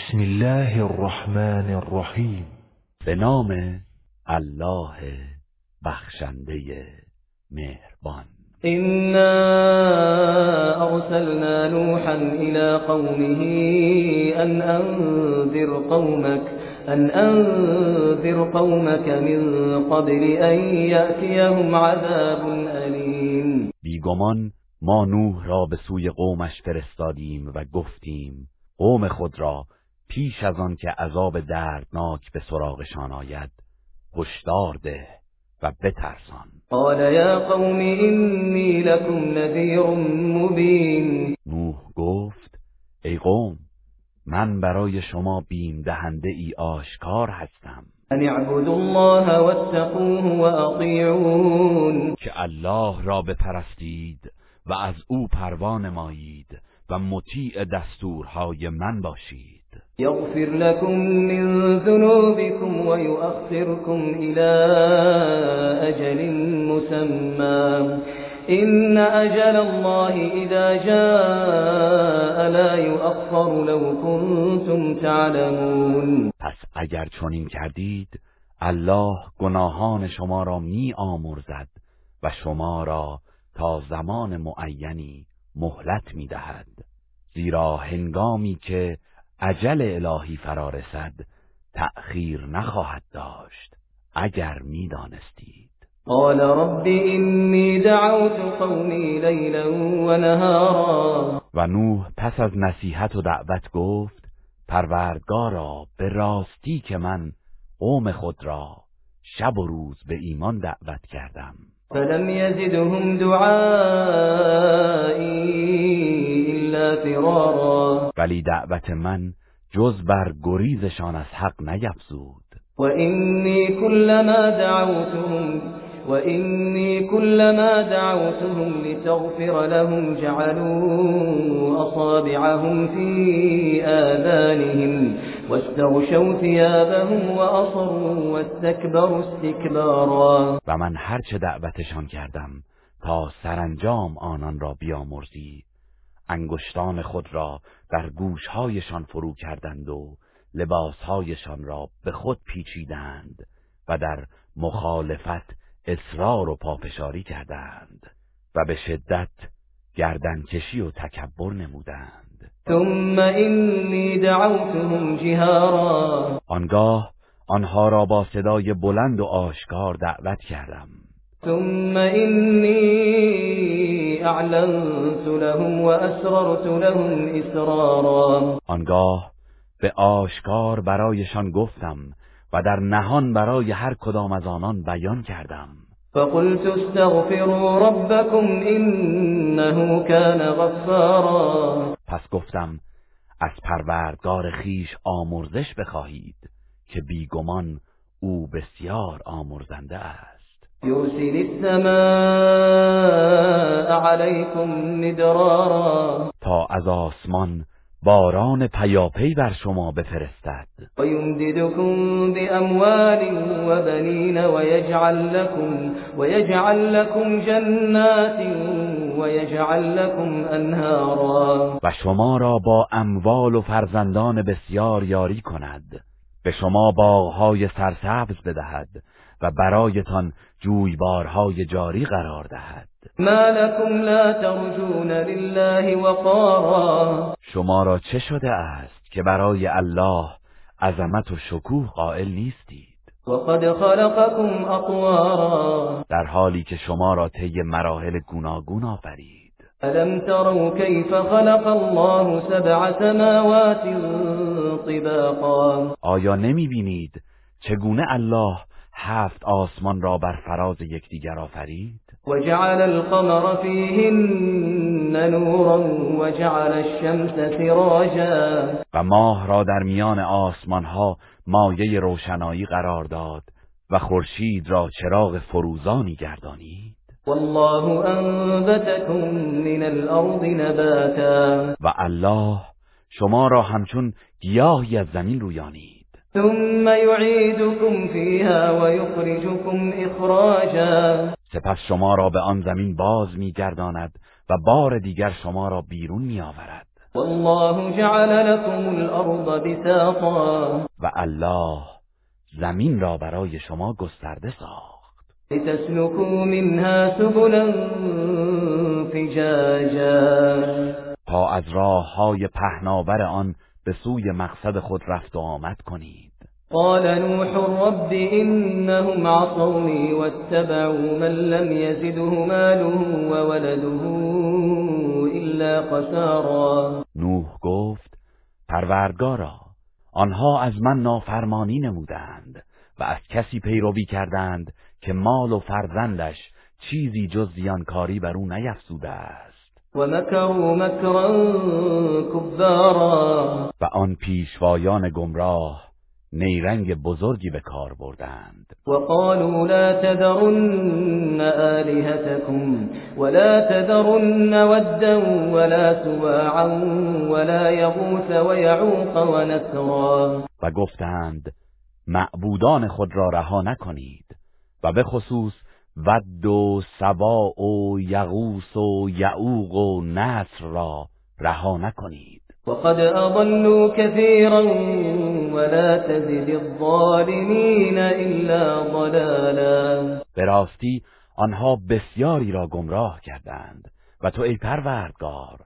بسم الله الرحمن الرحیم. به نام الله بخشنده مهربان. إنا أرسلنا نوحا إلى قومه أن أنذر قومك أن أنذر قومك من قبل أن يأتيهم عذاب أليم. بیگمان ما نوح را به سوی قومش فرستادیم و گفتیم قوم خود را پیش از آن که عذاب دردناک به سراغشان آید هشدار ده و بترسان. قال یا قوم إني لكم نذير مبين. نوح گفت ای قوم من برای شما بیم دهنده ای آشکار هستم. أن اعبدوا الله واتقوه وأطيعون. که الله را بپرستید و از او پروا نمایید و مطیع دستورهای من باشید. يغفر لكم من ذنوبكم ويؤخركم إلى أجل مسمى. إن أجل الله إذا جاء لا يؤخر لو كنتم تعلمون. پس اگر چنین کردید الله گناهان شما را می آمرزد و شما را تا زمان معینی مهلت می دهد. زیرا هنگامی که عجل الهی فرا رسد تأخیر نخواهد داشت اگر می دانستید. قال رب إني دعوت قومي ليلا ونهارا. و نوح پس از نصیحت و دعوت گفت پروردگارا به راستی که من قوم خود را شب و روز به ایمان دعوت کردم. فلم يزدهم دعائي إلا فرارا ولی دعوت من جز بر گریزشان از حق نیفزود. وإني كلما دعوتهم وإني كلما دعوتهم لتغفر لهم جعلوا أصابعهم في آذانهم واستغشوا ثيابهم وأصروا واستكبروا استكبارا. و من هرچه دعوتشان کردم تا سرانجام آنان را بیامرزی انگشتان خود را در گوشهایشان فرو کردند و لباسهایشان را به خود پیچیدند و در مخالفت اصرار و پافشاری کردند و به شدت گردنکشی و تکبر نمودند. ثم إني دعوتهم جهارا. آنگاه آنها را با صدای بلند و آشکار دعوت کردم. ثم إني أعلنت لهم وأسررت لهم إسرارا. آنگاه به آشکار برایشان گفتم و در نهان برای هر کدام از آنان بیان کردم. فقلت استغفروا ربكم إنه كان غفارا. پس گفتم از پروردگار خیش آمرزش بخواهید که بیگمان او بسیار آمرزنده است. يرسل السماء عليكم مدرارا. تا از آسمان باران پیاپی بر شما بفرستد. ويمددكم بأموال وبنين ويجعل لكم ويجعل لكم جنات ويجعل لكم أنهارا. و شما را با اموال و فرزندان بسیار یاری کند. به شما باغهای سرسبز بدهد. و برایتان جویبارهای جاری قرار دهد. ما لكم لا ترجون لله وقارا. شما را چه شده است که برای الله عظمت و شکوه قائل نیستید؟ وقد خلقكم أطوارا در حالی که شما را طی مراحل گوناگون آفرید. ألم تروا كيف خلق الله سبع سماوات طباقا. آیا نمی بینید چگونه الله هفت آسمان را بر فراز یکدیگر آفرید؟ وجعل القمر فيهن نورا وجعل الشمس سراجا. و ماه را در میان آسمان ها مایه روشنایی قرار داد و خورشید را چراغ فروزانی گردانید. والله أنبتكم من الأرض نباتا. و الله شما را همچون گیاهی از زمین رویانید. ثم يعيدكم فيها ويخرجكم إخراجا. سپس شما را به آن زمین باز میگرداند و بار دیگر شما را بیرون میآورد. والله جعل لكم الارض بساطا. و الله زمین را برای شما گسترده ساخت. لتسلكوا منها سبلا فجاجا. تا از راه های پهناور آن به سوی مقصد خود رفت و آمد کنید. قال نوح رب إنهم عصوني واتبعوا من لم يزده ماله وولده إلا خسارا. نوح گفت پروردگارا آنها از من نافرمانی نمودند و از کسی پیروی کردند که مال و فرزندش چیزی جز زیانکاری بر او نیفزوده است. و مکرا و آن پیشوایان گمراه نیرنگ بزرگی به کار بردند. وقالوا لا تذرن آلهتكم ولا تذرن ودا ولا سواعا ولا يغوث ويعوق ونسرا. و گفتند معبودان خود را رها نکنید و به خصوص ود و سواع و یغوس و یعوق و نصر را رها نکنید. وقد أضلوا كثيرا ولا تزد الظالمين إلا ضلالا. به راستی آنها بسیاری را گمراه کردند و تو ای پروردگار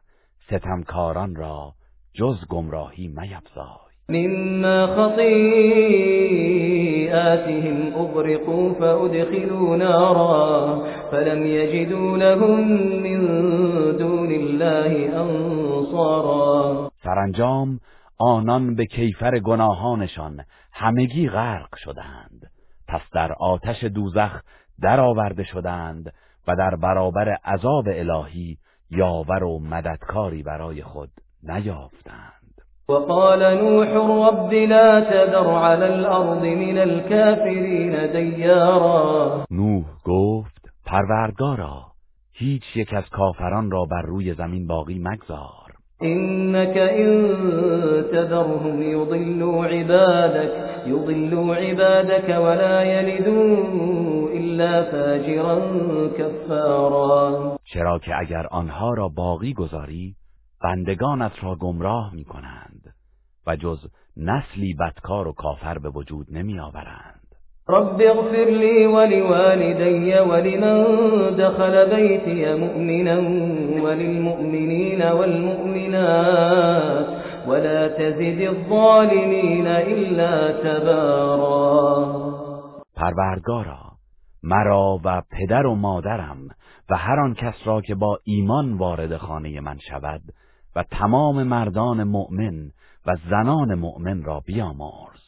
ستمکاران را جز گمراهی میفزای مما خطيئاتهم أغرقوا فأدخلوا نارا فلم يجدوا لهم من دون الله أنصارا. سرانجام آنان به کیفر گناهانشان همگی غرق شدند پس در آتش دوزخ درآورده شدند و در برابر عذاب الهی یاور و مددکاری برای خود نیافتند وقال نوح رب لا تذر على الارض من الكافرین دیارا نوح گفت پروردگارا هیچ یک از کافران را بر روی زمین باقی مگذار. إنك إن تذرهم يضلوا عبادك يضلوا عبادك ولا يلدوا إلا فاجرا كفارا. چرا که اگر آنها را باقی گذاری بندگانت را گمراه می کنند و جز نسلی بدکار و کافر به وجود نمی آورند رب اغفر لي ولوالدي ولمن دخل بيتي مؤمنا وللمؤمنين والمؤمنات ولا تزد الظالمين إلا تبارا. پروردگارا مرا و پدر و مادرم و هر آن کس را که با ایمان وارد خانه من شود و تمام مردان مؤمن و زنان مؤمن را بیامرز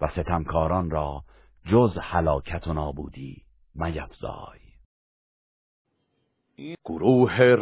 و ستمکاران را جز هلاکت و نابودی میفزای. گروه